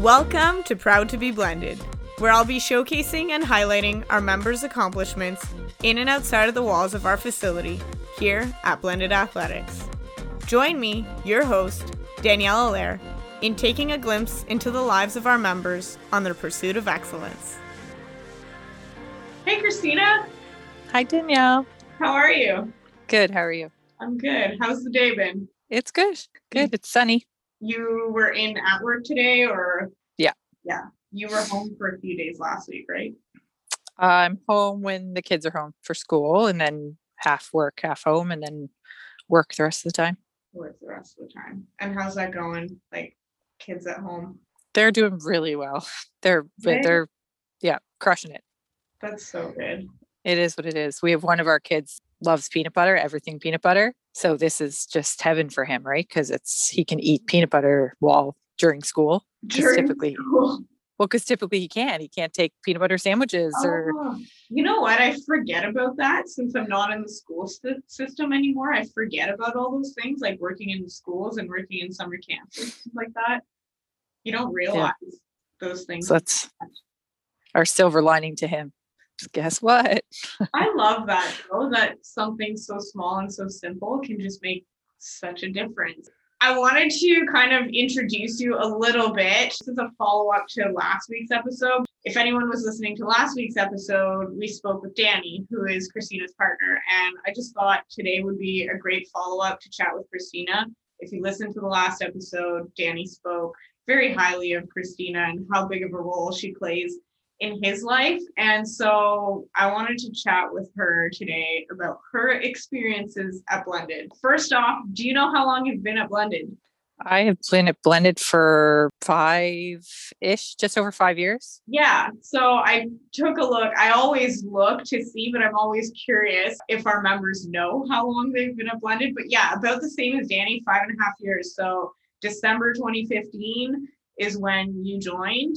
Welcome to Proud to be Blended, where I'll be showcasing and highlighting our members' accomplishments in and outside of the walls of our facility here at Blended Athletics. Join me, your host, Danielle Allaire, in taking a glimpse into the lives of our members on their pursuit of excellence. Hey, Christina. Hi, Danielle. How are you? Good. How are you? I'm good. How's the day been? It's good. Good. Mm. It's sunny. You were in at work today, or? Yeah. Yeah. You were home for a few days last week, right? I'm home when the kids are home for school and then half work, half home, and then work the rest of the time. Work the rest of the time. And how's that going? Like kids at home? They're doing really well. They're Right. they're yeah, crushing it. That's so good. It is what it is. We have one of our kids loves peanut butter, everything peanut butter. So this is just heaven for him, right? Because it's he can eat peanut butter while during school. During typically, school. well, because typically he can. He can't take peanut butter sandwiches or Oh, you know what? I forget about that since I'm not in the school sy- system anymore. I forget about all those things like working in schools and working in summer camps and stuff like that. You don't realize those things. So that's our silver lining to him. Guess what? I love that though, that something so small and so simple can just make such a difference. I wanted to kind of introduce you a little bit. This is a follow up to last week's episode. If anyone was listening to last week's episode, we spoke with Danny, who is Christina's partner. And I just thought today would be a great follow up to chat with Christina. If you listened to the last episode, Danny spoke very highly of Christina and how big of a role she plays in his life. And so I wanted to chat with her today about her experiences at Blended. First off, do you know how long you've been at Blended? I have been at blended for five ish, just over five years. Yeah, so I took a look. I always look to see, but I'm always curious if our members know how long they've been at Blended. But yeah, about the same as Danny, five and a half years. So December 2015 is when you joined,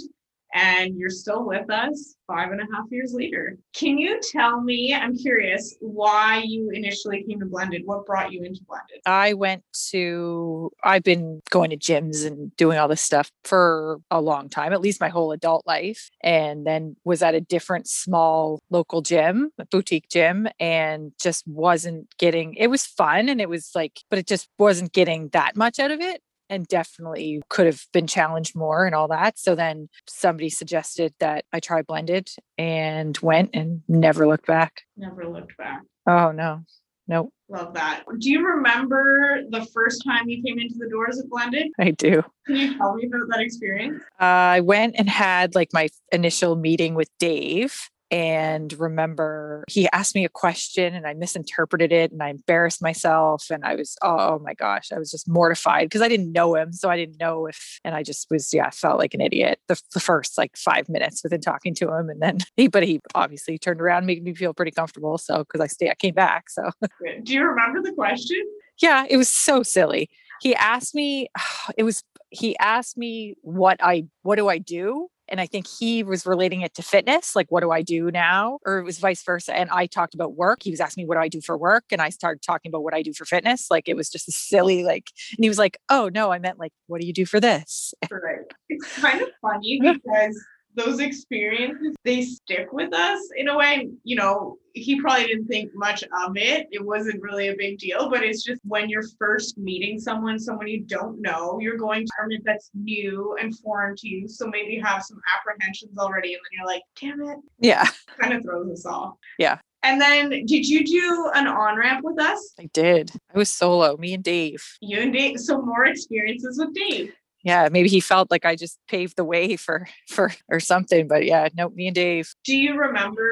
and you're still with us five and a half years later. Can you tell me, I'm curious, why you initially came to Blended? What brought you into Blended? I went to, I've been going to gyms and doing all this stuff for a long time, at least my whole adult life. And then was at a different small local gym, a boutique gym, and just wasn't getting, it was fun and it was like, but it just wasn't getting that much out of it. And definitely could have been challenged more and all that. So then somebody suggested that I try blended and went and never looked back. Never looked back. Oh, no, no, Love that. Do you remember the first time you came into the doors at Blended? I do. Can you tell me about that experience? I went and had like my initial meeting with Dave and remember he asked me a question and I misinterpreted it and I embarrassed myself and I was oh my gosh I was just mortified because I didn't know him so I didn't know if and I just was yeah I felt like an idiot the, the first like 5 minutes within talking to him and then he but he obviously turned around made me feel pretty comfortable so because I stay I came back so Do you remember the question? yeah, it was so silly. He asked me, it was, he asked me what I, what do I do? And I think he was relating it to fitness, like, what do I do now? Or it was vice versa. And I talked about work. He was asking me, what do I do for work? And I started talking about what I do for fitness. Like, it was just a silly, like, and he was like, oh, no, I meant, like, what do you do for this? Right. It's kind of funny because those experiences they stick with us in a way. You know, he probably didn't think much of it. It wasn't really a big deal, but it's just when you're first meeting someone, someone you don't know, you're going to an environment that's new and foreign to you. So maybe you have some apprehensions already, and then you're like, damn it, Yeah, kind of throws us off. Yeah. And then did you do an on ramp with us? I did. I was solo, me and Dave. You and Dave, so more experiences with Dave. Yeah, maybe he felt like I just paved the way for, for, or something. But yeah, no, me and Dave. Do you remember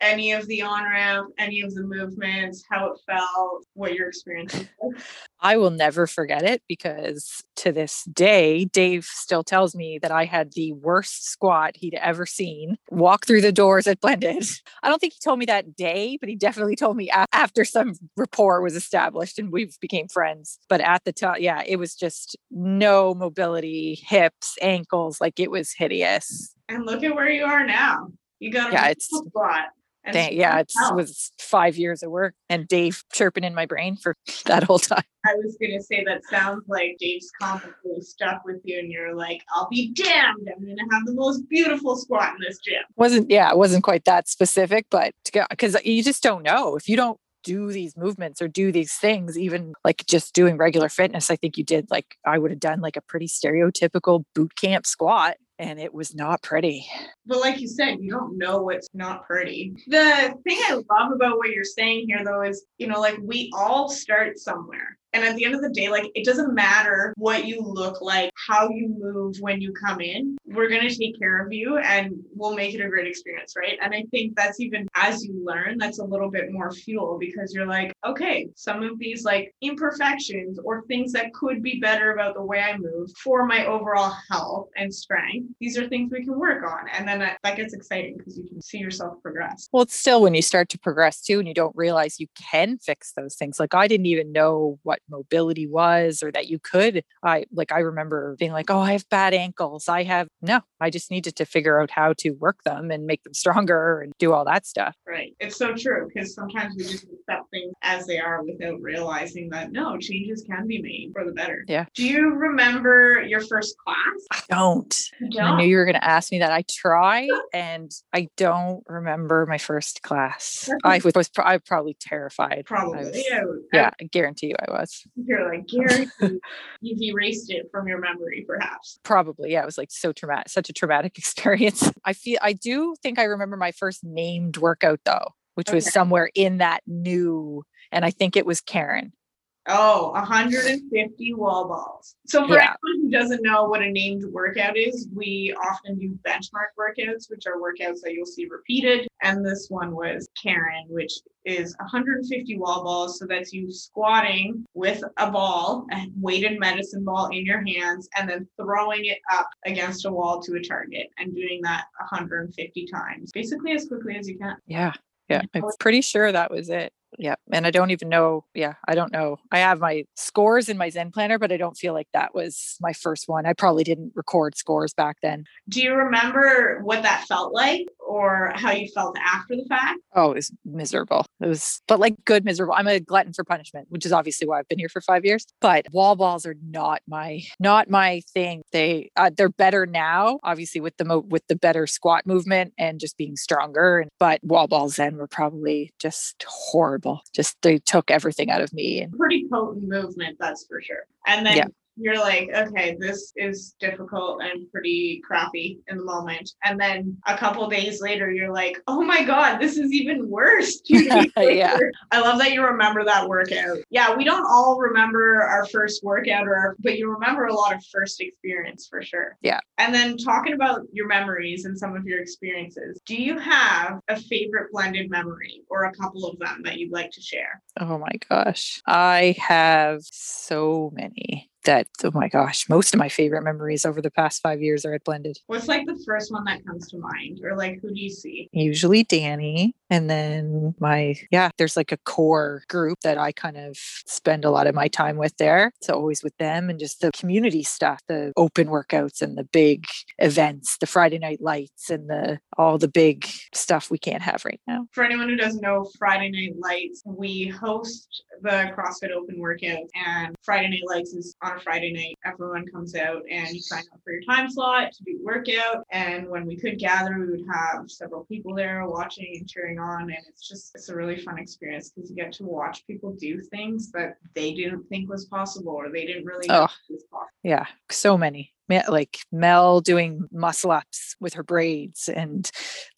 any of the on ramp, any of the movements, how it felt, what your experience was? I will never forget it because to this day, Dave still tells me that I had the worst squat he'd ever seen walk through the doors at Blended. I don't think he told me that day, but he definitely told me after some rapport was established and we became friends. But at the time, yeah, it was just no mobility, hips, ankles, like it was hideous. And look at where you are now. You got a Yeah, it's- spot. And Dang, it's yeah, it was five years of work and Dave chirping in my brain for that whole time. I was gonna say that sounds like Dave's comment really stuck with you, and you're like, "I'll be damned! I'm gonna have the most beautiful squat in this gym." wasn't yeah it wasn't quite that specific but because you just don't know if you don't do these movements or do these things even like just doing regular fitness i think you did like i would have done like a pretty stereotypical boot camp squat and it was not pretty But like you said, you don't know what's not pretty. The thing I love about what you're saying here, though, is you know, like we all start somewhere. And at the end of the day, like it doesn't matter what you look like, how you move when you come in. We're going to take care of you and we'll make it a great experience, right? And I think that's even as you learn, that's a little bit more fuel because you're like, okay, some of these like imperfections or things that could be better about the way I move for my overall health and strength, these are things we can work on. And then that, that gets exciting because you can see yourself progress. well it's still when you start to progress too and you don't realize you can fix those things like i didn't even know what mobility was or that you could i like i remember being like oh i have bad ankles i have no i just needed to figure out how to work them and make them stronger and do all that stuff Right. It's so true because sometimes we just accept things as they are without realizing that no, changes can be made for the better. Yeah. Do you remember your first class? i don't I don't? knew you were going to ask me that. I try and I don't remember my first class. I was, was I probably terrified. I Probably. was- yeah. yeah, I guarantee you I was. You're like, Gary, you've erased it from your memory, perhaps. Probably. Yeah, it was like so traumatic, such a traumatic experience. I feel I do think I remember my first named workout though, which was somewhere in that new and I think it was Karen. Oh, 150 wall balls. So for Yeah. anyone who doesn't know what a named workout is, we often do benchmark workouts, which are workouts that you'll see repeated. And this one was Karen, which is 150 wall balls. So that's you squatting with a ball, a weighted medicine ball in your hands, and then throwing it up against a wall to a target and doing that 150 times, basically as quickly as you can. Yeah. Yeah. Yeah. I'm pretty sure that was it. Yeah. And I don't even know. Yeah. I don't know. I have my scores in my Zen planner, but I don't feel like that was my first one. I probably didn't record scores back then. Do you remember what that felt like or how you felt after the fact? Oh, it was miserable. It was, but like good miserable. I'm a glutton for punishment, which is obviously why I've been here for five years. But wall balls are not my, not my thing. They, uh, they're better now, obviously with the mo- with the better squat movement and just being stronger. And but wall balls then were probably just horrible. Just they took everything out of me. And pretty potent movement, that's for sure. And then Yeah. You're like, okay, this is difficult and pretty crappy in the moment. And then a couple days later, you're like, oh my God, this is even worse. Yeah. I love that you remember that workout. Yeah, we don't all remember our first workout or our, but you remember a lot of first experience for sure. Yeah. And then talking about your memories and some of your experiences, do you have a favorite blended memory or a couple of them that you'd like to share? oh my gosh, I have so many that oh my gosh, most of my favorite memories over the past five years are at Blended. What's like the first one that comes to mind, or like who do you see? usually Danny. And then my, yeah, there's like a core group that I kind of spend a lot of my time with there. So always with them and just the community stuff, the open workouts and the big events, the Friday night lights and the all the big stuff we can't have right now. For anyone who doesn't know, Friday Night Lights, we host the CrossFit Open workout, and Friday Night Lights is on a Friday night. Everyone comes out and you sign up for your time slot to do workout. And when we could gather, we would have several people there watching and cheering on. And it's just, it's a really fun experience because you get to watch people do things that they didn't think was possible or they didn't really Oh. was possible. Yeah, so many. Like Mel doing muscle ups with her braids and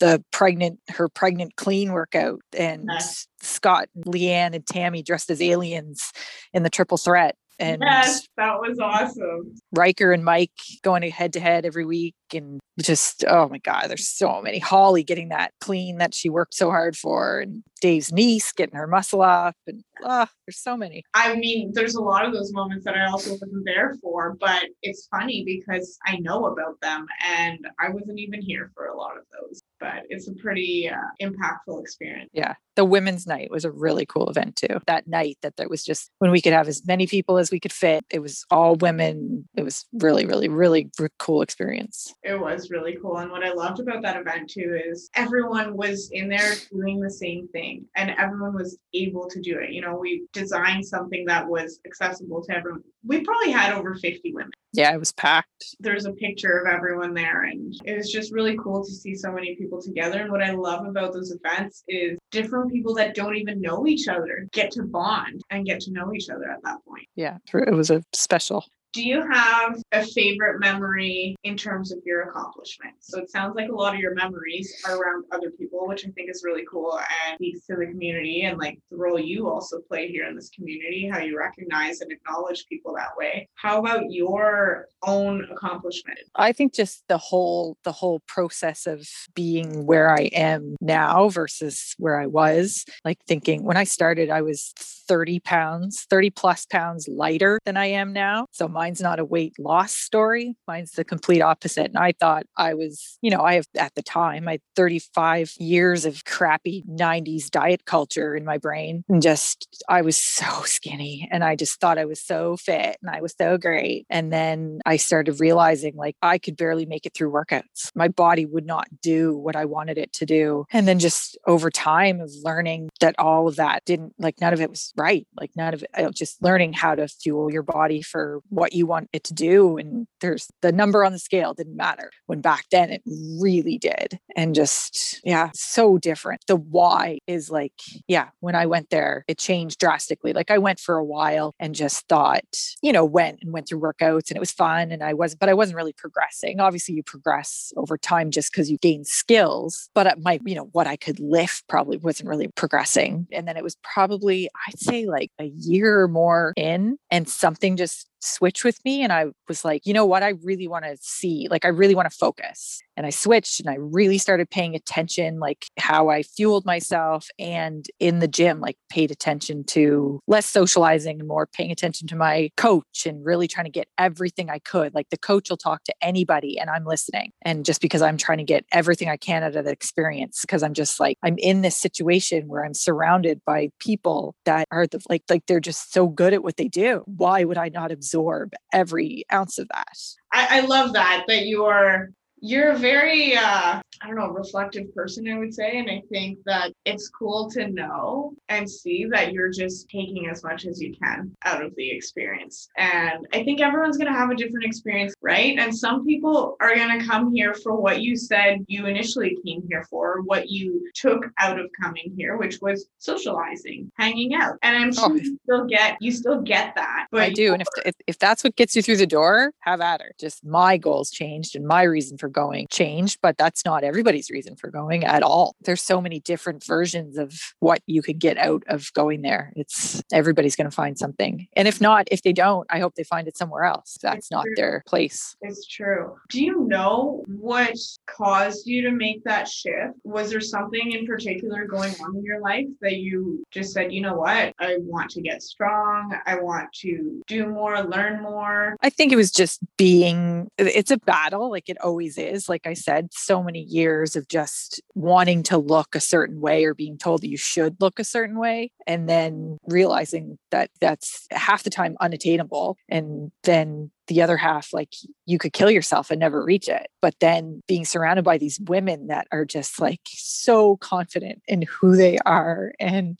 the pregnant, her pregnant clean workout, and Nice. Scott, Leanne, and Tammy dressed as aliens in the triple threat. And yes, that was awesome. Riker and Mike going head to head every week and just oh my god there's so many Holly getting that clean that she worked so hard for and Dave's niece getting her muscle up and oh, there's so many. I mean, there's a lot of those moments that I also wasn't there for, but it's funny because I know about them and I wasn't even here for a lot of those. But it's a pretty uh, impactful experience. Yeah. The women's night was a really cool event too. That night that there was just when we could have as many people as we could fit. It was all women. It was really, really, really cool experience. It was really cool. And what I loved about that event too is everyone was in there doing the same thing and everyone was able to do it. You know, we designed something that was accessible to everyone. We probably had over 50 women. Yeah, it was packed. There's a picture of everyone there, and it was just really cool to see so many people together. And what I love about those events is different people that don't even know each other get to bond and get to know each other at that point. Yeah, it was a special do you have a favorite memory in terms of your accomplishments? So it sounds like a lot of your memories are around other people, which I think is really cool and speaks to the community and like the role you also play here in this community, how you recognize and acknowledge people that way. How about your own accomplishment? I think just the whole the whole process of being where I am now versus where I was, like thinking when I started, I was 30 pounds, 30 plus pounds lighter than I am now. So mine's not a weight loss story. Mine's the complete opposite. And I thought I was, you know, I have at the time, I had 35 years of crappy 90s diet culture in my brain. And just, I was so skinny and I just thought I was so fit and I was so great. And then I started realizing like I could barely make it through workouts. My body would not do what I wanted it to do. And then just over time of learning that all of that didn't, like, none of it was right. Like none of it, uh, just learning how to fuel your body for what you want it to do. And there's the number on the scale didn't matter when back then it really did. And just, yeah, so different. The why is like, yeah, when I went there, it changed drastically. Like I went for a while and just thought, you know, went and went through workouts and it was fun. And I was, but I wasn't really progressing. Obviously, you progress over time just because you gain skills. But my, you know, what I could lift probably wasn't really progressing. And then it was probably, I'd say like a year or more in, and something just switch with me and I was like, you know what? I really want to see, like, I really want to focus. And I switched and I really started paying attention, like how I fueled myself and in the gym, like paid attention to less socializing and more paying attention to my coach and really trying to get everything I could. Like the coach will talk to anybody and I'm listening. And just because I'm trying to get everything I can out of the experience, because I'm just like, I'm in this situation where I'm surrounded by people that are the, like, like they're just so good at what they do. Why would I not absorb every ounce of that. I, I love that, that you are you're a very uh, i don't know reflective person i would say and i think that it's cool to know and see that you're just taking as much as you can out of the experience. And i think everyone's going to have a different experience right? And some people are going to come here for what you said you initially came here for what you took out of coming here which was socializing hanging out. And i'm sure oh. you still get you still get that but i do and if, if if that's what gets you through the door have at her. Just my goals changed and my reason for going changed, but that's not everybody's reason for going at all. There's so many different versions of what you could get out of going there. It's everybody's going to find something. And if not, if they don't, I hope they find it somewhere else. That's it's not true. their place. It's true. Do you know what caused you to make that shift? Was there something in particular going on in your life that you just said, you know what? I want to get strong. I want to do more, learn more. I think it was just being, it's a battle like it always is. Like I said, so many years of just wanting to look a certain way or being told that you should look a certain way. And then realizing that that's half the time unattainable. And then the other half, like you could kill yourself and never reach it. But then being surrounded by these women that are just like so confident in who they are. And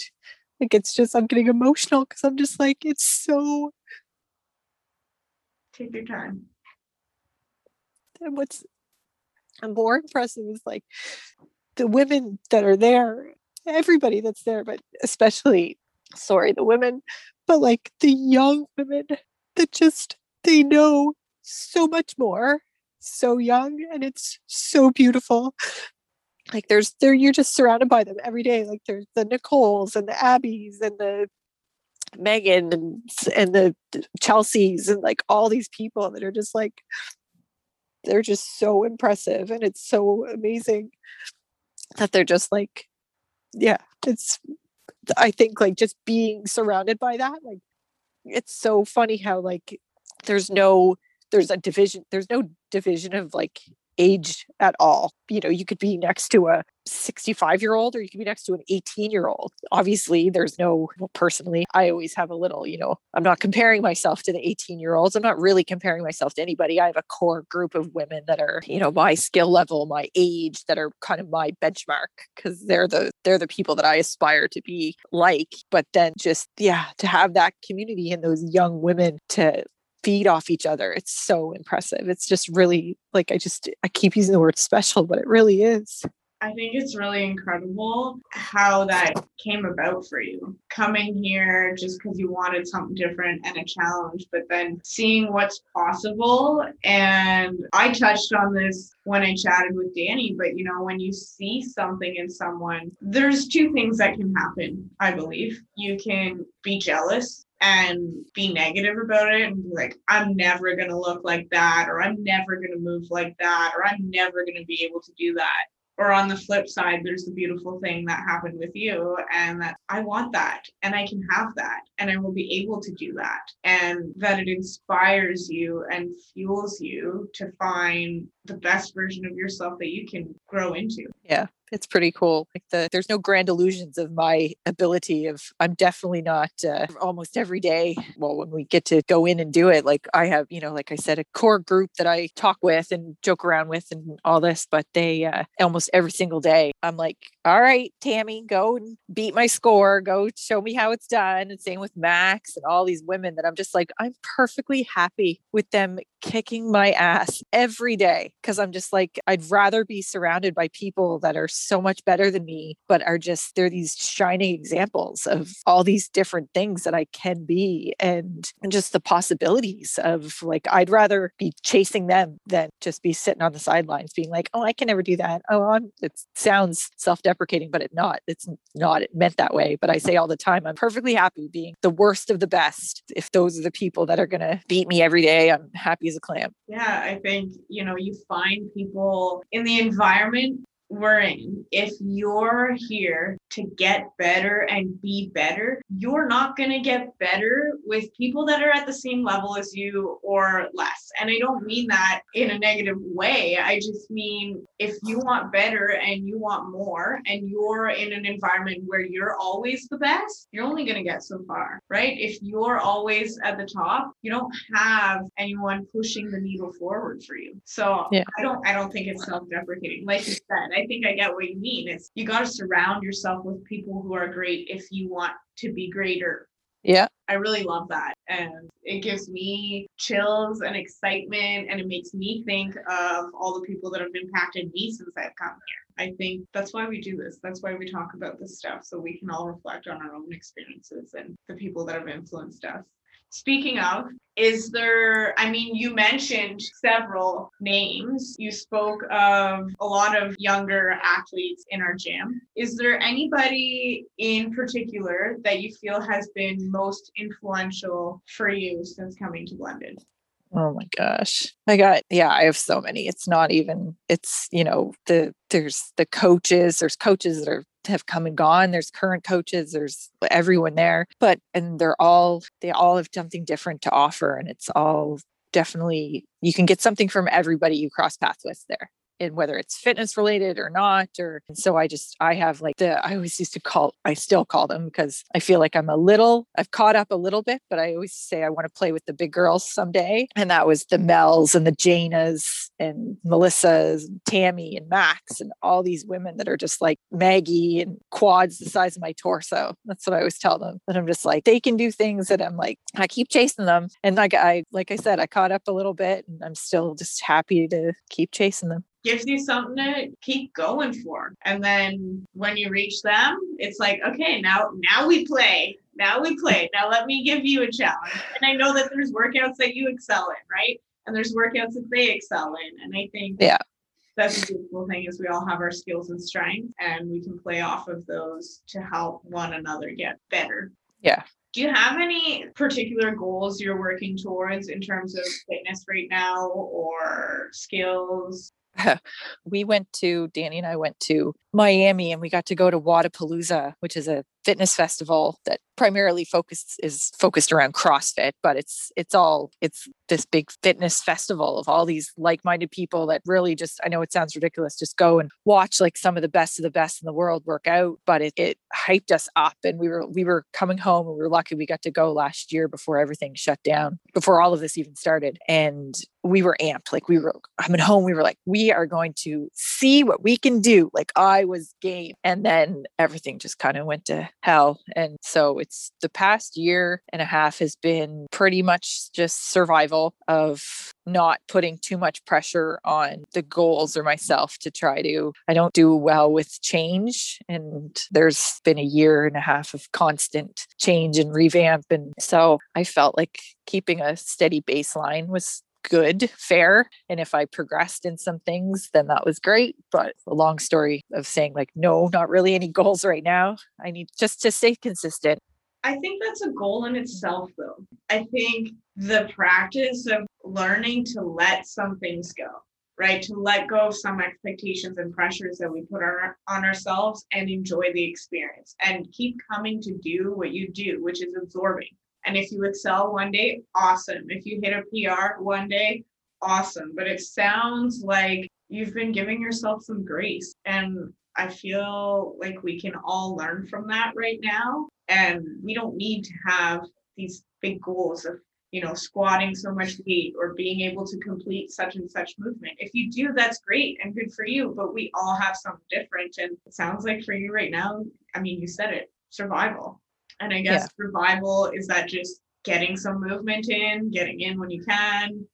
like it's just, I'm getting emotional because I'm just like, it's so. Take your time. And what's more impressive is like the women that are there, everybody that's there, but especially, sorry, the women, but like the young women that just, they know so much more, so young, and it's so beautiful. Like there's there you're just surrounded by them every day. Like there's the Nicoles and the Abbeys and the Megan and and the Chelseas and like all these people that are just like they're just so impressive and it's so amazing that they're just like yeah it's I think like just being surrounded by that, like it's so funny how like there's no there's a division there's no division of like age at all. You know, you could be next to a 65 year old or you could be next to an 18 year old. Obviously, there's no, well, personally, I always have a little, you know, I'm not comparing myself to the 18 year olds. I'm not really comparing myself to anybody. I have a core group of women that are, you know, my skill level, my age, that are kind of my benchmark because they're the, they're the people that I aspire to be like. But then just, yeah, to have that community and those young women to feed off each other. It's so impressive. It's just really like I just I keep using the word special, but it really is. I think it's really incredible how that came about for you. Coming here just because you wanted something different and a challenge, but then seeing what's possible. And I touched on this when I chatted with Danny, but you know, when you see something in someone, there's two things that can happen, I believe. You can be jealous and be negative about it and be like, I'm never going to look like that, or I'm never going to move like that, or I'm never going to be able to do that. Or on the flip side, there's the beautiful thing that happened with you, and that I want that, and I can have that, and I will be able to do that, and that it inspires you and fuels you to find the best version of yourself that you can grow into. Yeah, it's pretty cool. Like the there's no grand illusions of my ability of I'm definitely not uh, almost every day. Well, when we get to go in and do it, like I have, you know, like I said, a core group that I talk with and joke around with and all this, but they uh, almost every single day I'm like, all right, Tammy, go and beat my score, go show me how it's done. And same with Max and all these women that I'm just like, I'm perfectly happy with them kicking my ass every day because I'm just like, I'd rather be surrounded by people that are so much better than me, but are just, they're these shining examples of all these different things that I can be and, and just the possibilities of like, I'd rather be chasing them than just be sitting on the sidelines being like, oh, I can never do that. Oh, I'm, it sounds self deprecating, but it not, it's not it meant that way. But I say all the time, I'm perfectly happy being the worst of the best. If those are the people that are going to beat me every day, I'm happy a clam. Yeah, I think, you know, you find people in the environment we're in, if you're here to get better and be better, you're not going to get better with people that are at the same level as you or less. And I don't mean that in a negative way. I just mean if you want better and you want more and you're in an environment where you're always the best, you're only going to get so far, right? If you're always at the top, you don't have anyone pushing the needle forward for you. So yeah. I don't I don't think it's self-deprecating. Like you said, I think I get what you mean. It's you got to surround yourself with people who are great if you want to be greater. Yeah. I really love that. And it gives me chills and excitement. And it makes me think of all the people that have impacted me since I've come here. I think that's why we do this. That's why we talk about this stuff. So we can all reflect on our own experiences and the people that have influenced us. Speaking of, is there, I mean, you mentioned several names. You spoke of a lot of younger athletes in our gym. Is there anybody in particular that you feel has been most influential for you since coming to Blended? Oh my gosh. I got yeah, I have so many. It's not even it's, you know, the there's the coaches, there's coaches that are have come and gone. There's current coaches, there's everyone there, but and they're all they all have something different to offer and it's all definitely you can get something from everybody you cross paths with there and whether it's fitness related or not or so i just i have like the i always used to call i still call them because i feel like i'm a little i've caught up a little bit but i always say i want to play with the big girls someday and that was the mels and the janas and melissa's and tammy and max and all these women that are just like maggie and quads the size of my torso. That's what i always tell them that i'm just like they can do things that i'm like i keep chasing them and like i like i said i caught up a little bit and i'm still just happy to keep chasing them gives you something to keep going for. And then when you reach them, it's like, okay, now now we play. Now we play. Now let me give you a challenge. And I know that there's workouts that you excel in, right? And there's workouts that they excel in. And I think yeah. That's the beautiful thing is we all have our skills and strengths and we can play off of those to help one another get better. Yeah, do you have any particular goals you're working towards in terms of fitness right now or skills we went to Danny and I went to Miami and we got to go to Wodapalooza, which is a fitness festival that primarily focused is focused around CrossFit, but it's it's all it's this big fitness festival of all these like-minded people that really just I know it sounds ridiculous, just go and watch like some of the best of the best in the world work out, but it, it hyped us up and we were we were coming home and we were lucky we got to go last year before everything shut down, before all of this even started. And we were amped. Like we were coming home, we were like, we are going to see what we can do. Like I was game. And then everything just kind of went to hell. And so it's the past year and a half has been pretty much just survival of not putting too much pressure on the goals or myself to try to I don't do well with change and there's been a year and a half of constant change and revamp and so I felt like keeping a steady baseline was good, fair. And if I progressed in some things, then that was great. But a long story of saying, like, no, not really any goals right now. I need just to stay consistent. I think that's a goal in itself, though. I think the practice of learning to let some things go, right? To let go of some expectations and pressures that we put on, on ourselves and enjoy the experience and keep coming to do what you do, which is absorbing and if you excel one day, awesome. If you hit a PR one day, awesome. But it sounds like you've been giving yourself some grace. And I feel like we can all learn from that right now. And we don't need to have these big goals of, you know, squatting so much weight or being able to complete such and such movement. If you do, that's great and good for you. But we all have something different. And it sounds like for you right now, I mean, you said it survival. And I guess yeah. revival is that just getting some movement in, getting in when you can.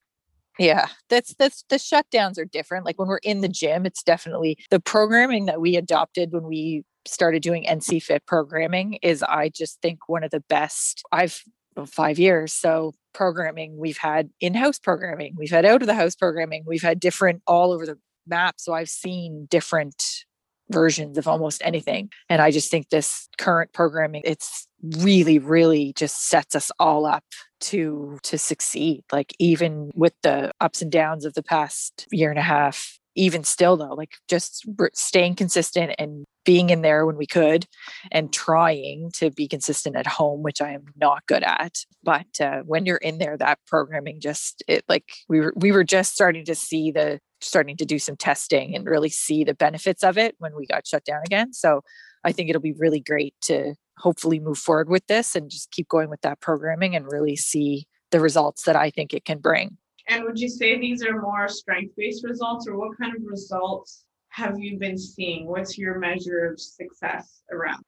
Yeah, that's that's the shutdowns are different. Like when we're in the gym, it's definitely the programming that we adopted when we started doing NC Fit programming is I just think one of the best I've five years. So programming, we've had in-house programming, we've had out of the house programming, we've had different all over the map. So I've seen different versions of almost anything. And I just think this current programming, it's really really just sets us all up to to succeed like even with the ups and downs of the past year and a half even still though like just staying consistent and being in there when we could and trying to be consistent at home which i am not good at but uh, when you're in there that programming just it like we were we were just starting to see the starting to do some testing and really see the benefits of it when we got shut down again so i think it'll be really great to hopefully move forward with this and just keep going with that programming and really see the results that I think it can bring. And would you say these are more strength based results, or what kind of results have you been seeing? What's your measure of success around?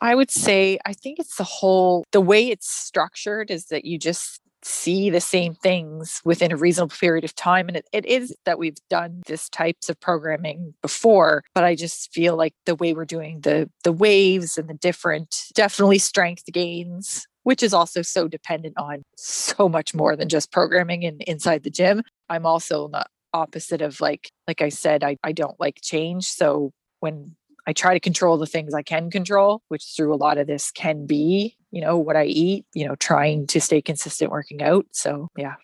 I would say, I think it's the whole, the way it's structured is that you just see the same things within a reasonable period of time. And it, it is that we've done this types of programming before, but I just feel like the way we're doing the the waves and the different definitely strength gains, which is also so dependent on so much more than just programming and inside the gym. I'm also the opposite of like like I said, I, I don't like change. So when I try to control the things I can control, which through a lot of this can be, you know, what I eat, you know, trying to stay consistent working out. So, yeah.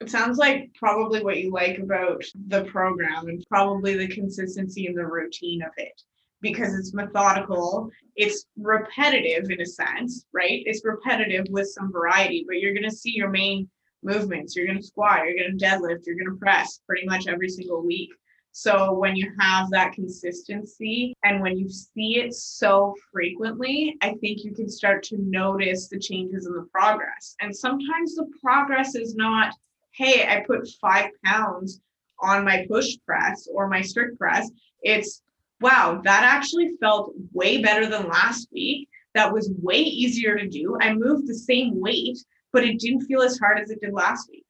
It sounds like probably what you like about the program and probably the consistency and the routine of it because it's methodical, it's repetitive in a sense, right? It's repetitive with some variety, but you're going to see your main movements. You're going to squat, you're going to deadlift, you're going to press pretty much every single week. So when you have that consistency and when you see it so frequently, I think you can start to notice the changes in the progress. And sometimes the progress is not, hey, I put five pounds on my push press or my strict press. It's, wow, that actually felt way better than last week. That was way easier to do. I moved the same weight, but it didn't feel as hard as it did last week.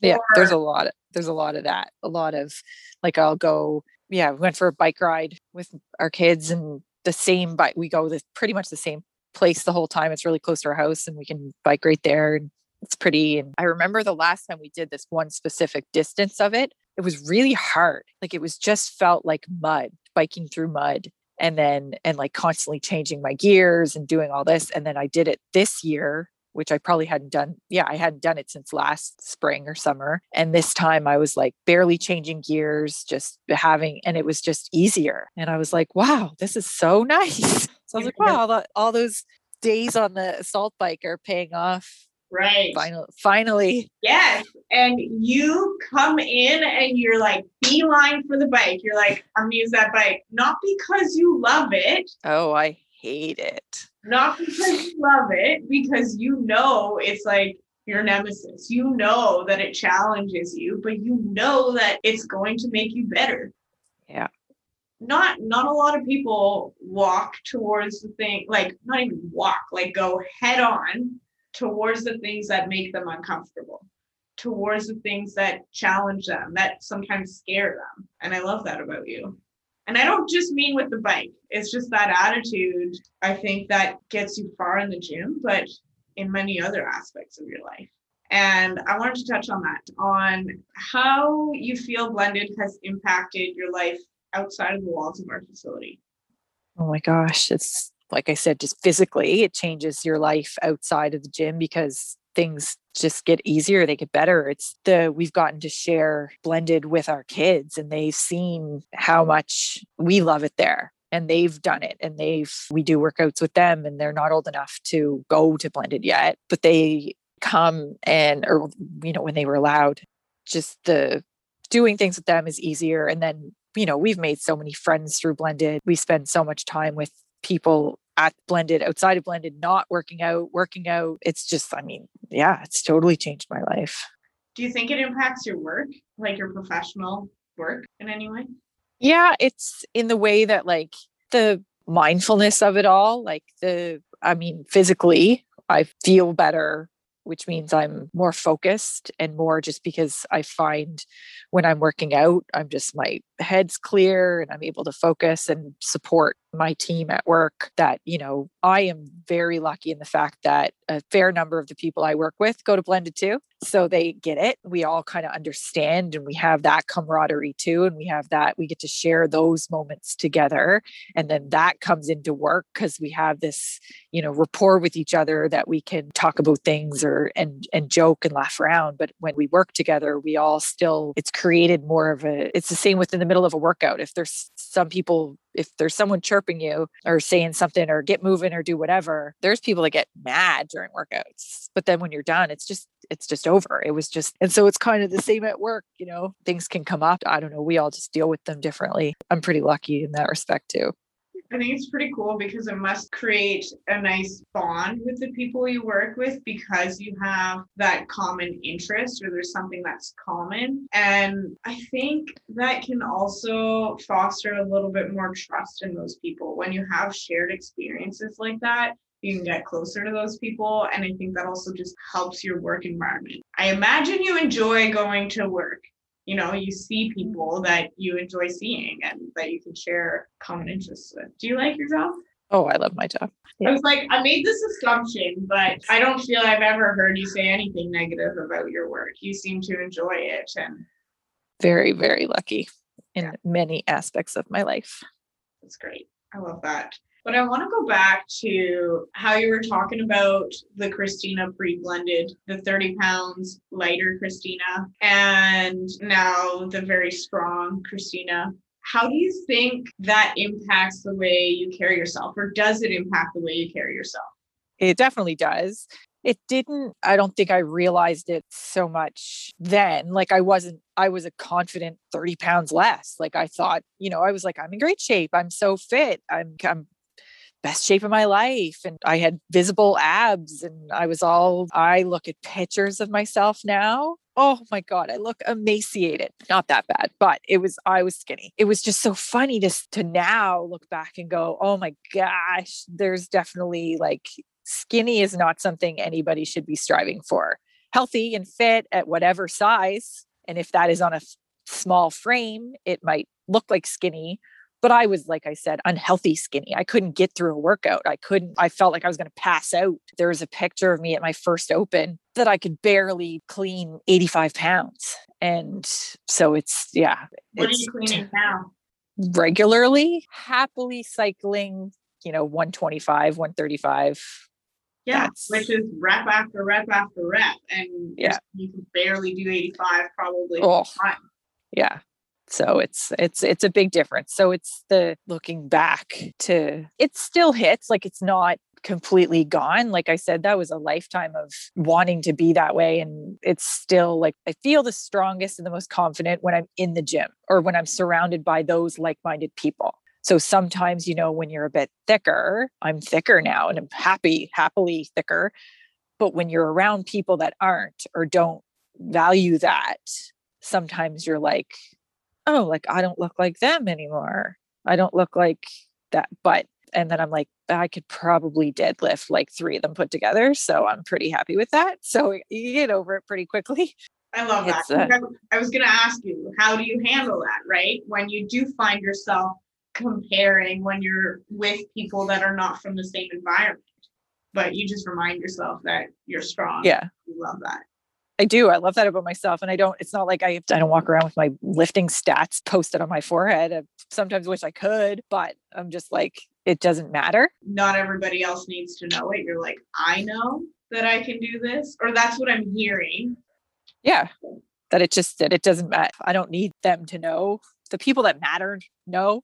Yeah, or, there's a lot of there's a lot of that. A lot of like I'll go, yeah, we went for a bike ride with our kids and the same bike. We go this pretty much the same place the whole time. It's really close to our house and we can bike right there. And it's pretty. And I remember the last time we did this one specific distance of it, it was really hard. Like it was just felt like mud, biking through mud. And then, and like constantly changing my gears and doing all this. And then I did it this year which I probably hadn't done. Yeah, I hadn't done it since last spring or summer. And this time I was like barely changing gears, just having, and it was just easier. And I was like, wow, this is so nice. So I was like, wow, all, all those days on the assault bike are paying off. Right. Finally, finally. Yes. And you come in and you're like beeline for the bike. You're like, I'm gonna use that bike. Not because you love it. Oh, I hate it. Not because you love it, because you know it's like your nemesis. You know that it challenges you, but you know that it's going to make you better. Yeah not not a lot of people walk towards the thing like not even walk like go head on towards the things that make them uncomfortable towards the things that challenge them that sometimes scare them. And i love that about you. And i don't just mean with the bike. It's just that attitude i think that gets you far in the gym but in many other aspects of your life. And I wanted to touch on that, on how you feel blended has impacted your life outside of the walls of our facility. Oh my gosh, it's like I said, just physically, it changes your life outside of the gym because things just get easier they get better it's the we've gotten to share blended with our kids and they've seen how much we love it there and they've done it and they've we do workouts with them and they're not old enough to go to blended yet but they come and or you know when they were allowed just the doing things with them is easier and then you know, we've made so many friends through Blended. We spend so much time with people at Blended, outside of Blended, not working out, working out. It's just, I mean, yeah, it's totally changed my life. Do you think it impacts your work, like your professional work in any way? Yeah, it's in the way that, like, the mindfulness of it all, like, the, I mean, physically, I feel better which means I'm more focused and more just because I find when I'm working out, I'm just my head's clear and I'm able to focus and support my team at work. That, you know, I am very lucky in the fact that a fair number of the people I work with go to blended too. So they get it. We all kind of understand and we have that camaraderie too. And we have that, we get to share those moments together. And then that comes into work because we have this, you know, rapport with each other that we can talk about things or and and joke and laugh around. But when we work together, we all still it's created more of a it's the same within the middle of a workout. If there's some people if there's someone chirping you or saying something or get moving or do whatever there's people that get mad during workouts but then when you're done it's just it's just over. It was just and so it's kind of the same at work you know things can come up. I don't know we all just deal with them differently. I'm pretty lucky in that respect too I think it's pretty cool because it must create a nice bond with the people you work with because you have that common interest or there's something that's common. And I think that can also foster a little bit more trust in those people when you have shared experiences like that you can get closer to those people. And I think that also just helps your work environment. I imagine you enjoy going to work you know you see people that you enjoy seeing and that you can share common interests with. Do you like your job? Oh i love my job. Yeah. i was like i made this assumption but i don't feel i've ever heard you say anything negative about your work. You seem to enjoy it and very very lucky in yeah. many aspects of my life. That's great. I love that but I want to go back to how you were talking about the Christina pre blended, the 30 pounds lighter Christina, and now the very strong Christina. How do you think that impacts the way you carry yourself, or does it impact the way you carry yourself? It definitely does. It didn't, I don't think I realized it so much then. Like I wasn't, I was a confident 30 pounds less. Like I thought, you know, I was like, I'm in great shape. I'm so fit. I'm, I'm best shape of my life and I had visible abs and I was all I look at pictures of myself now. Oh my god, I look emaciated. Not that bad, but it was I was skinny. It was just so funny to to now look back and go, "Oh my gosh, there's definitely like skinny is not something anybody should be striving for. Healthy and fit at whatever size, and if that is on a small frame, it might look like skinny but I was, like I said, unhealthy skinny. I couldn't get through a workout. I couldn't, I felt like I was going to pass out. There was a picture of me at my first open that I could barely clean 85 pounds. And so it's, yeah. What it's, are you cleaning now? Regularly, happily cycling, you know, 125, 135 Yeah, That's- which is rep after rep after rep, and Yeah. you can barely do 85 probably. Oh, yeah. So it's it's it's a big difference. So it's the looking back to it still hits like it's not completely gone. Like I said, that was a lifetime of wanting to be that way. And it's still like I feel the strongest and the most confident when I'm in the gym or when I'm surrounded by those like-minded people. So sometimes, you know, when you're a bit thicker, I'm thicker now and I'm happy, happily thicker. But when you're around people that aren't or don't value that, sometimes you're like, oh, like I don't look like them anymore. I don't look like that. But, and then I'm like, I could probably deadlift like three of them put together. So I'm pretty happy with that. So you get over it pretty quickly. I love that. It's, uh, I was going to ask you, how do you handle that, right? When you do find yourself comparing when you're with people that are not from the same environment, but you just remind yourself that you're strong. Yeah. You love that. I do. I love that about myself. And I don't, it's not like I, I don't walk around with my lifting stats posted on my forehead. I sometimes wish I could, but I'm just like, it doesn't matter. Not everybody else needs to know it. You're like, I know that I can do this, or that's what I'm hearing. Yeah. That it just, that it doesn't matter. I don't need them to know. The people that matter know.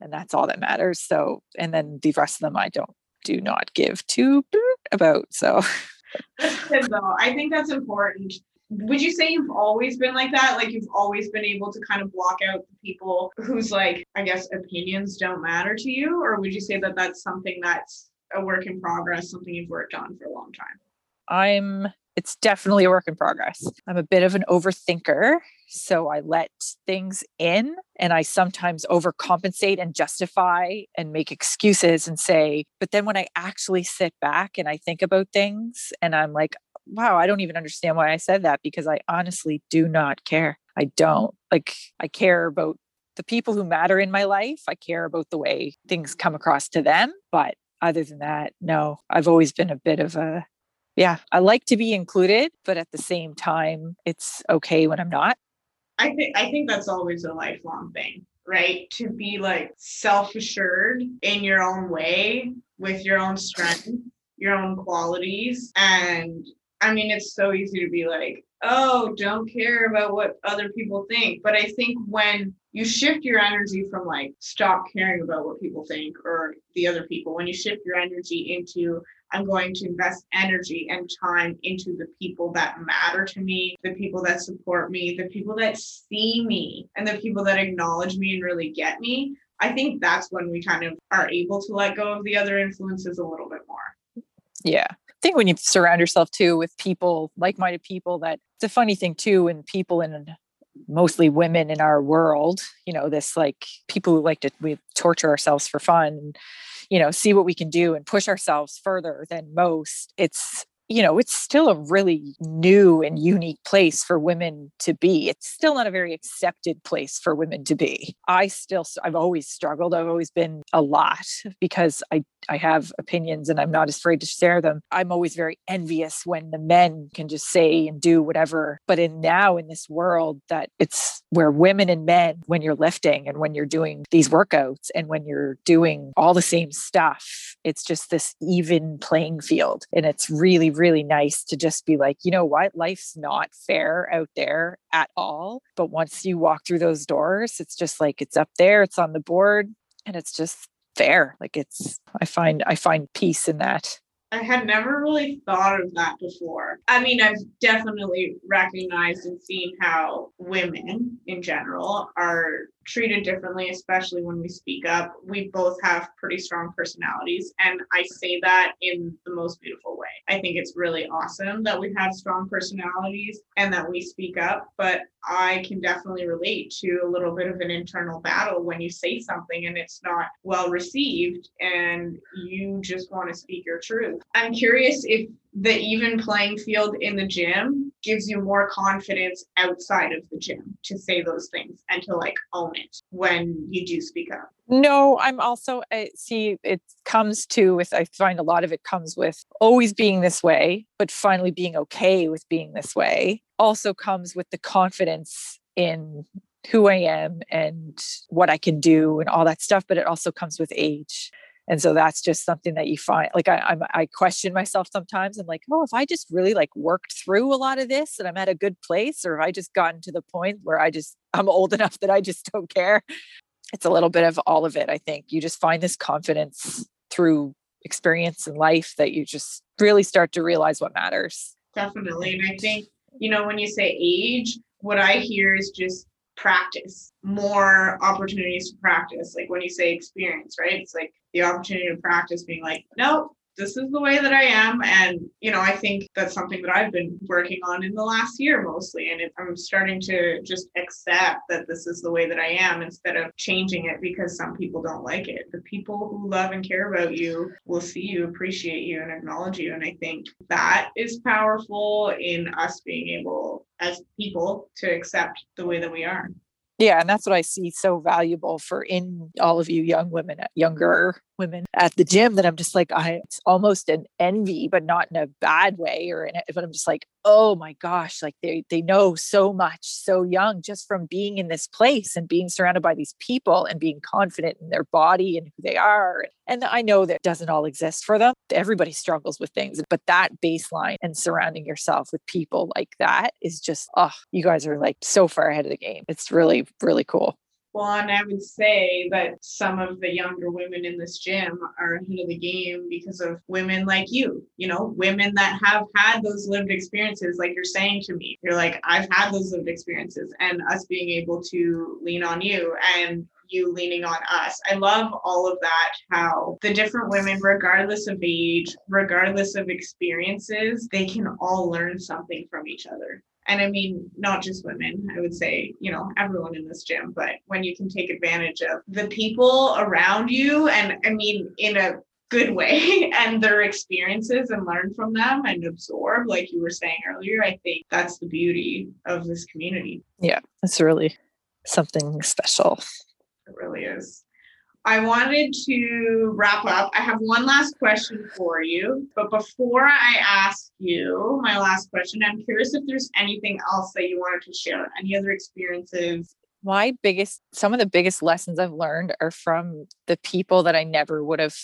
And that's all that matters. So, and then the rest of them, I don't, do not give two about. So, That's good though. I think that's important. Would you say you've always been like that? Like you've always been able to kind of block out the people whose like I guess opinions don't matter to you, or would you say that that's something that's a work in progress, something you've worked on for a long time? I'm it's definitely a work in progress. I'm a bit of an overthinker, so I let things in and I sometimes overcompensate and justify and make excuses and say, but then when I actually sit back and I think about things and I'm like, wow, I don't even understand why I said that because I honestly do not care. I don't. Like I care about the people who matter in my life. I care about the way things come across to them, but other than that, no. I've always been a bit of a yeah, I like to be included, but at the same time, it's okay when I'm not. I think I think that's always a lifelong thing, right? To be like self-assured in your own way with your own strength, your own qualities. And I mean, it's so easy to be like, oh, don't care about what other people think. But I think when you shift your energy from like stop caring about what people think or the other people, when you shift your energy into I'm going to invest energy and time into the people that matter to me, the people that support me, the people that see me, and the people that acknowledge me and really get me. I think that's when we kind of are able to let go of the other influences a little bit more. Yeah. I think when you surround yourself too with people, like minded people, that it's a funny thing too, and people in mostly women in our world, you know, this like people who like to we torture ourselves for fun you know see what we can do and push ourselves further than most it's you know it's still a really new and unique place for women to be. It's still not a very accepted place for women to be. I still i've always struggled. I've always been a lot because i i have opinions and i'm not afraid to share them. I'm always very envious when the men can just say and do whatever. But in now in this world that it's where women and men when you're lifting and when you're doing these workouts and when you're doing all the same stuff it's just this even playing field. And it's really really nice to just be like you know what? Life's not fair out there at all. But once you walk through those doors it's just like it's up there it's on the board and it's just fair like it's i find i find peace in that I had never really thought of that before. I mean, I've definitely recognized and seen how women in general are treated differently, especially when we speak up. We both have pretty strong personalities, and I say that in the most beautiful way. I think it's really awesome that we have strong personalities and that we speak up, but I can definitely relate to a little bit of an internal battle when you say something and it's not well received and you just want to speak your truth. I'm curious if the even playing field in the gym gives you more confidence outside of the gym to say those things and to like own it when you do speak up. No, I'm also I see it comes to with I find a lot of it comes with always being this way, but finally being okay with being this way. Also comes with the confidence in who I am and what I can do and all that stuff, but it also comes with age. And so that's just something that you find like I, I'm, I question myself sometimes. I'm like oh if i just really like worked through a lot of this and i'm at a good place or if i just gotten to the point where i just i'm old enough that i just don't care. It's a little bit of all of it i think. You just find this confidence through experience in life that you just really start to realize what matters. Definitely and i think you know when you say age what i hear is just practice more opportunities to practice like when you say experience right? It's like the opportunity to practice being like no this is the way that I am. And, you know, I think that's something that I've been working on in the last year mostly. And I'm starting to just accept that this is the way that I am instead of changing it because some people don't like it. The people who love and care about you will see you, appreciate you, and acknowledge you. And I think that is powerful in us being able as people to accept the way that we are. Yeah, and that's what I see so valuable for in all of you young women, uh, younger women at the gym that I'm just like, I it's almost an envy, but not in a bad way or in it, but I'm just like, oh my gosh, like they they know so much so young just from being in this place and being surrounded by these people and being confident in their body and who they are. And I know that doesn't all exist for them. Everybody struggles with things, but that baseline and surrounding yourself with people like that is just, oh, you guys are like so far ahead of the game. It's really, really cool. Well, and I would say that some of the younger women in this gym are ahead of the game because of women like you, you know, women that have had those lived experiences, like you're saying to me. You're like, I've had those lived experiences, and us being able to lean on you and you leaning on us. I love all of that, how the different women, regardless of age, regardless of experiences, they can all learn something from each other and I mean, not just women, I would say, you know, everyone in this gym, but when you can take advantage of the people around you, and I mean, in a good way, and their experiences and learn from them and absorb, like you were saying earlier, I think that's the beauty of this community. Yeah, it's really something special. It really is. I wanted to wrap up. I have one last question for you. But before I ask you my last question, I'm curious if there's anything else that you wanted to share, any other experiences. My biggest, some of the biggest lessons I've learned are from the people that I never would have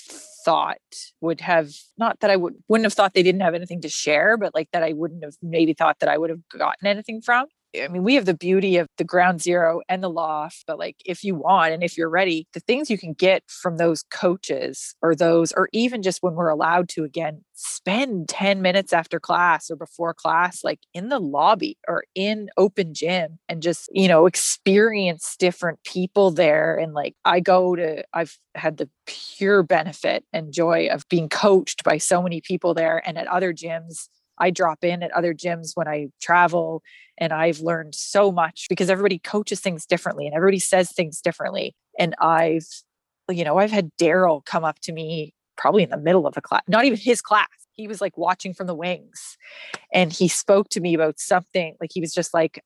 thought would have, not that I would, wouldn't have thought they didn't have anything to share, but like that I wouldn't have maybe thought that I would have gotten anything from. Eh, I mean, we have the beauty of the ground zero and the loft, but like if you want and if you're ready, the things you can get from those coaches or those, or even just when we're allowed to again, spend 10 minutes after class or before class, like in the lobby or in open gym and just, you know, experience different people there. And like I go to, I've had the pure benefit and joy of being coached by so many people there and at other gyms I drop in at other gyms when I travel and I've learned so much because everybody coaches things differently and everybody says things differently. And I've, you know, I've had Daryl come up to me probably in the middle of a class, not even his class. He was like watching from the wings and he spoke to me about something. Like he was just like,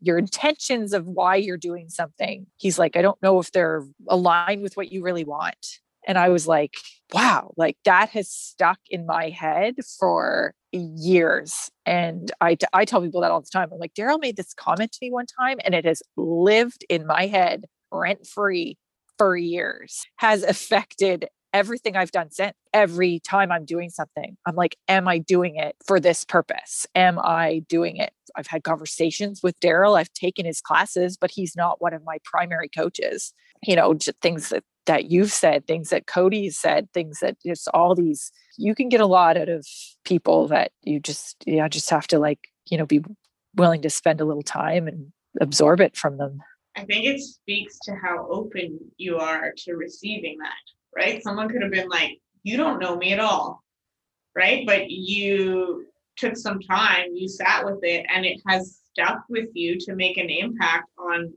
your intentions of why you're doing something. He's like, I don't know if they're aligned with what you really want. And I was like, wow, like that has stuck in my head for years. And I, I tell people that all the time. I'm like, Daryl made this comment to me one time and it has lived in my head rent free for years, has affected everything I've done since. Every time I'm doing something, I'm like, am I doing it for this purpose? Am I doing it? I've had conversations with Daryl. I've taken his classes, but he's not one of my primary coaches. You know, things that that you've said, things that Cody's said, things that just all these, you can get a lot out of people that you just, yeah, just have to like, you know, be willing to spend a little time and absorb it from them. I think it speaks to how open you are to receiving that, right? Someone could have been like, you don't know me at all, right? But you took some time, you sat with it, and it has stuck with you to make an impact on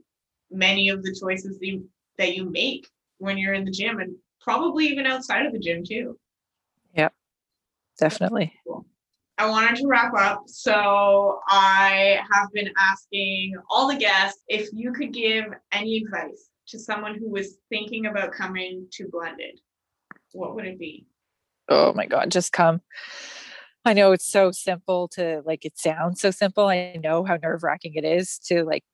many of the choices that you, that you make when you're in the gym and probably even outside of the gym too. Yeah, definitely. Cool. I wanted to wrap up. So I have been asking all the guests if you could give any advice to someone who was thinking about coming to Blended, what would it be? Oh my God, just come. I know it's so simple to like, it sounds so simple. I know how nerve wracking it is to like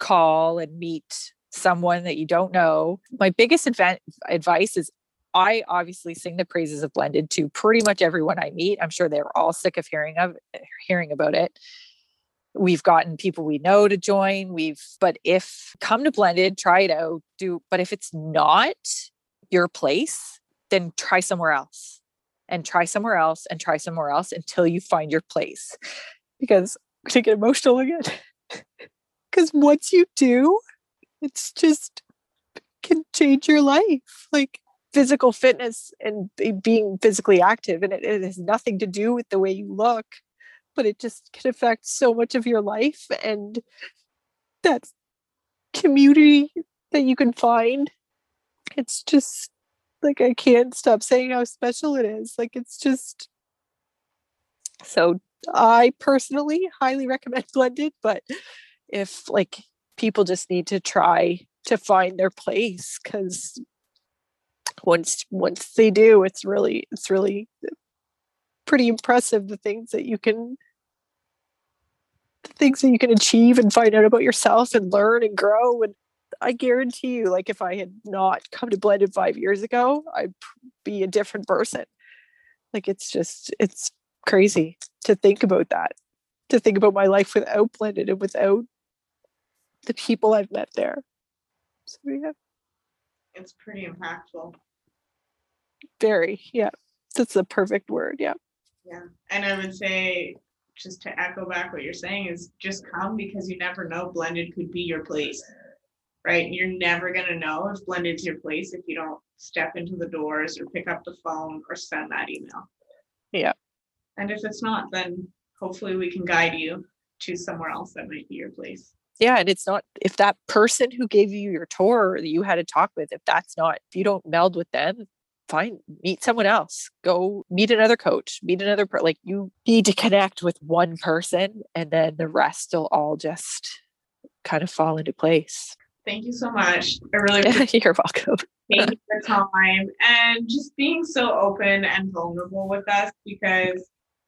call and meet someone that you don't know. My biggest adv- advice is I obviously sing the praises of blended to pretty much everyone I meet. I'm sure they're all sick of hearing of hearing about it. We've gotten people we know to join. We've but if come to blended, try it out. Do but if it's not your place, then try somewhere else. And try somewhere else and try somewhere else until you find your place. Because to get emotional again. Because once you do, it's just can change your life. Like physical fitness and being physically active, and it, it has nothing to do with the way you look, but it just can affect so much of your life and that community that you can find. It's just like I can't stop saying how special it is. Like it's just so I personally highly recommend blended, but if like people just need to try to find their place because once once they do it's really it's really uh, pretty impressive the things that you can the things that you can achieve and find out about yourself and learn and grow and i guarantee you like if i had not come to blended five years ago i'd be a different person. Like it's just it's crazy to think about that to think about my life without blended and without the people i've met there so yeah it's pretty impactful. Very, yeah. That's the perfect word. Yeah. Yeah. And I would say, just to echo back what you're saying, is just come because you never know. Blended could be your place, right? You're never going to know if blended's your place if you don't step into the doors or pick up the phone or send that email. Yeah. And if it's not, then hopefully we can guide you to somewhere else that might be your place yeah and it's not if that person who gave you your tour that you had to talk with if that's not if you don't meld with them fine meet someone else. Go meet another coach meet another per- like you need to connect with one person and then the rest will all just kind of fall into place. Thank you so much. I really you're welcome. Thank you for time and just being so open and vulnerable with us because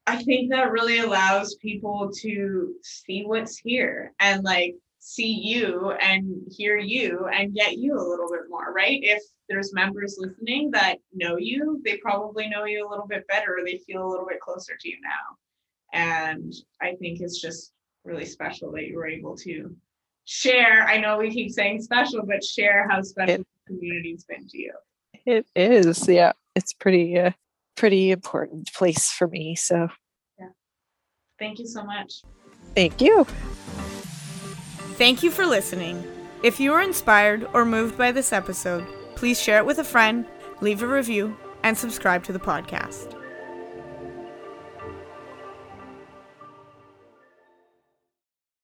I think that really allows people to see what's here and like see you and hear you and get you a little bit more, right? If there's members listening that know you, they probably know you a little bit better. They feel a little bit closer to you now. And I think it's just really special that you were able to share. I know we keep saying special, but share how special it, the community's been to you. It is, yeah. It's pretty uh, pretty important place for me. So, yeah. Thank you so much. Thank you. Thank you for listening. If you are inspired or moved by this episode, please share it with a friend, leave a review, and subscribe to the podcast.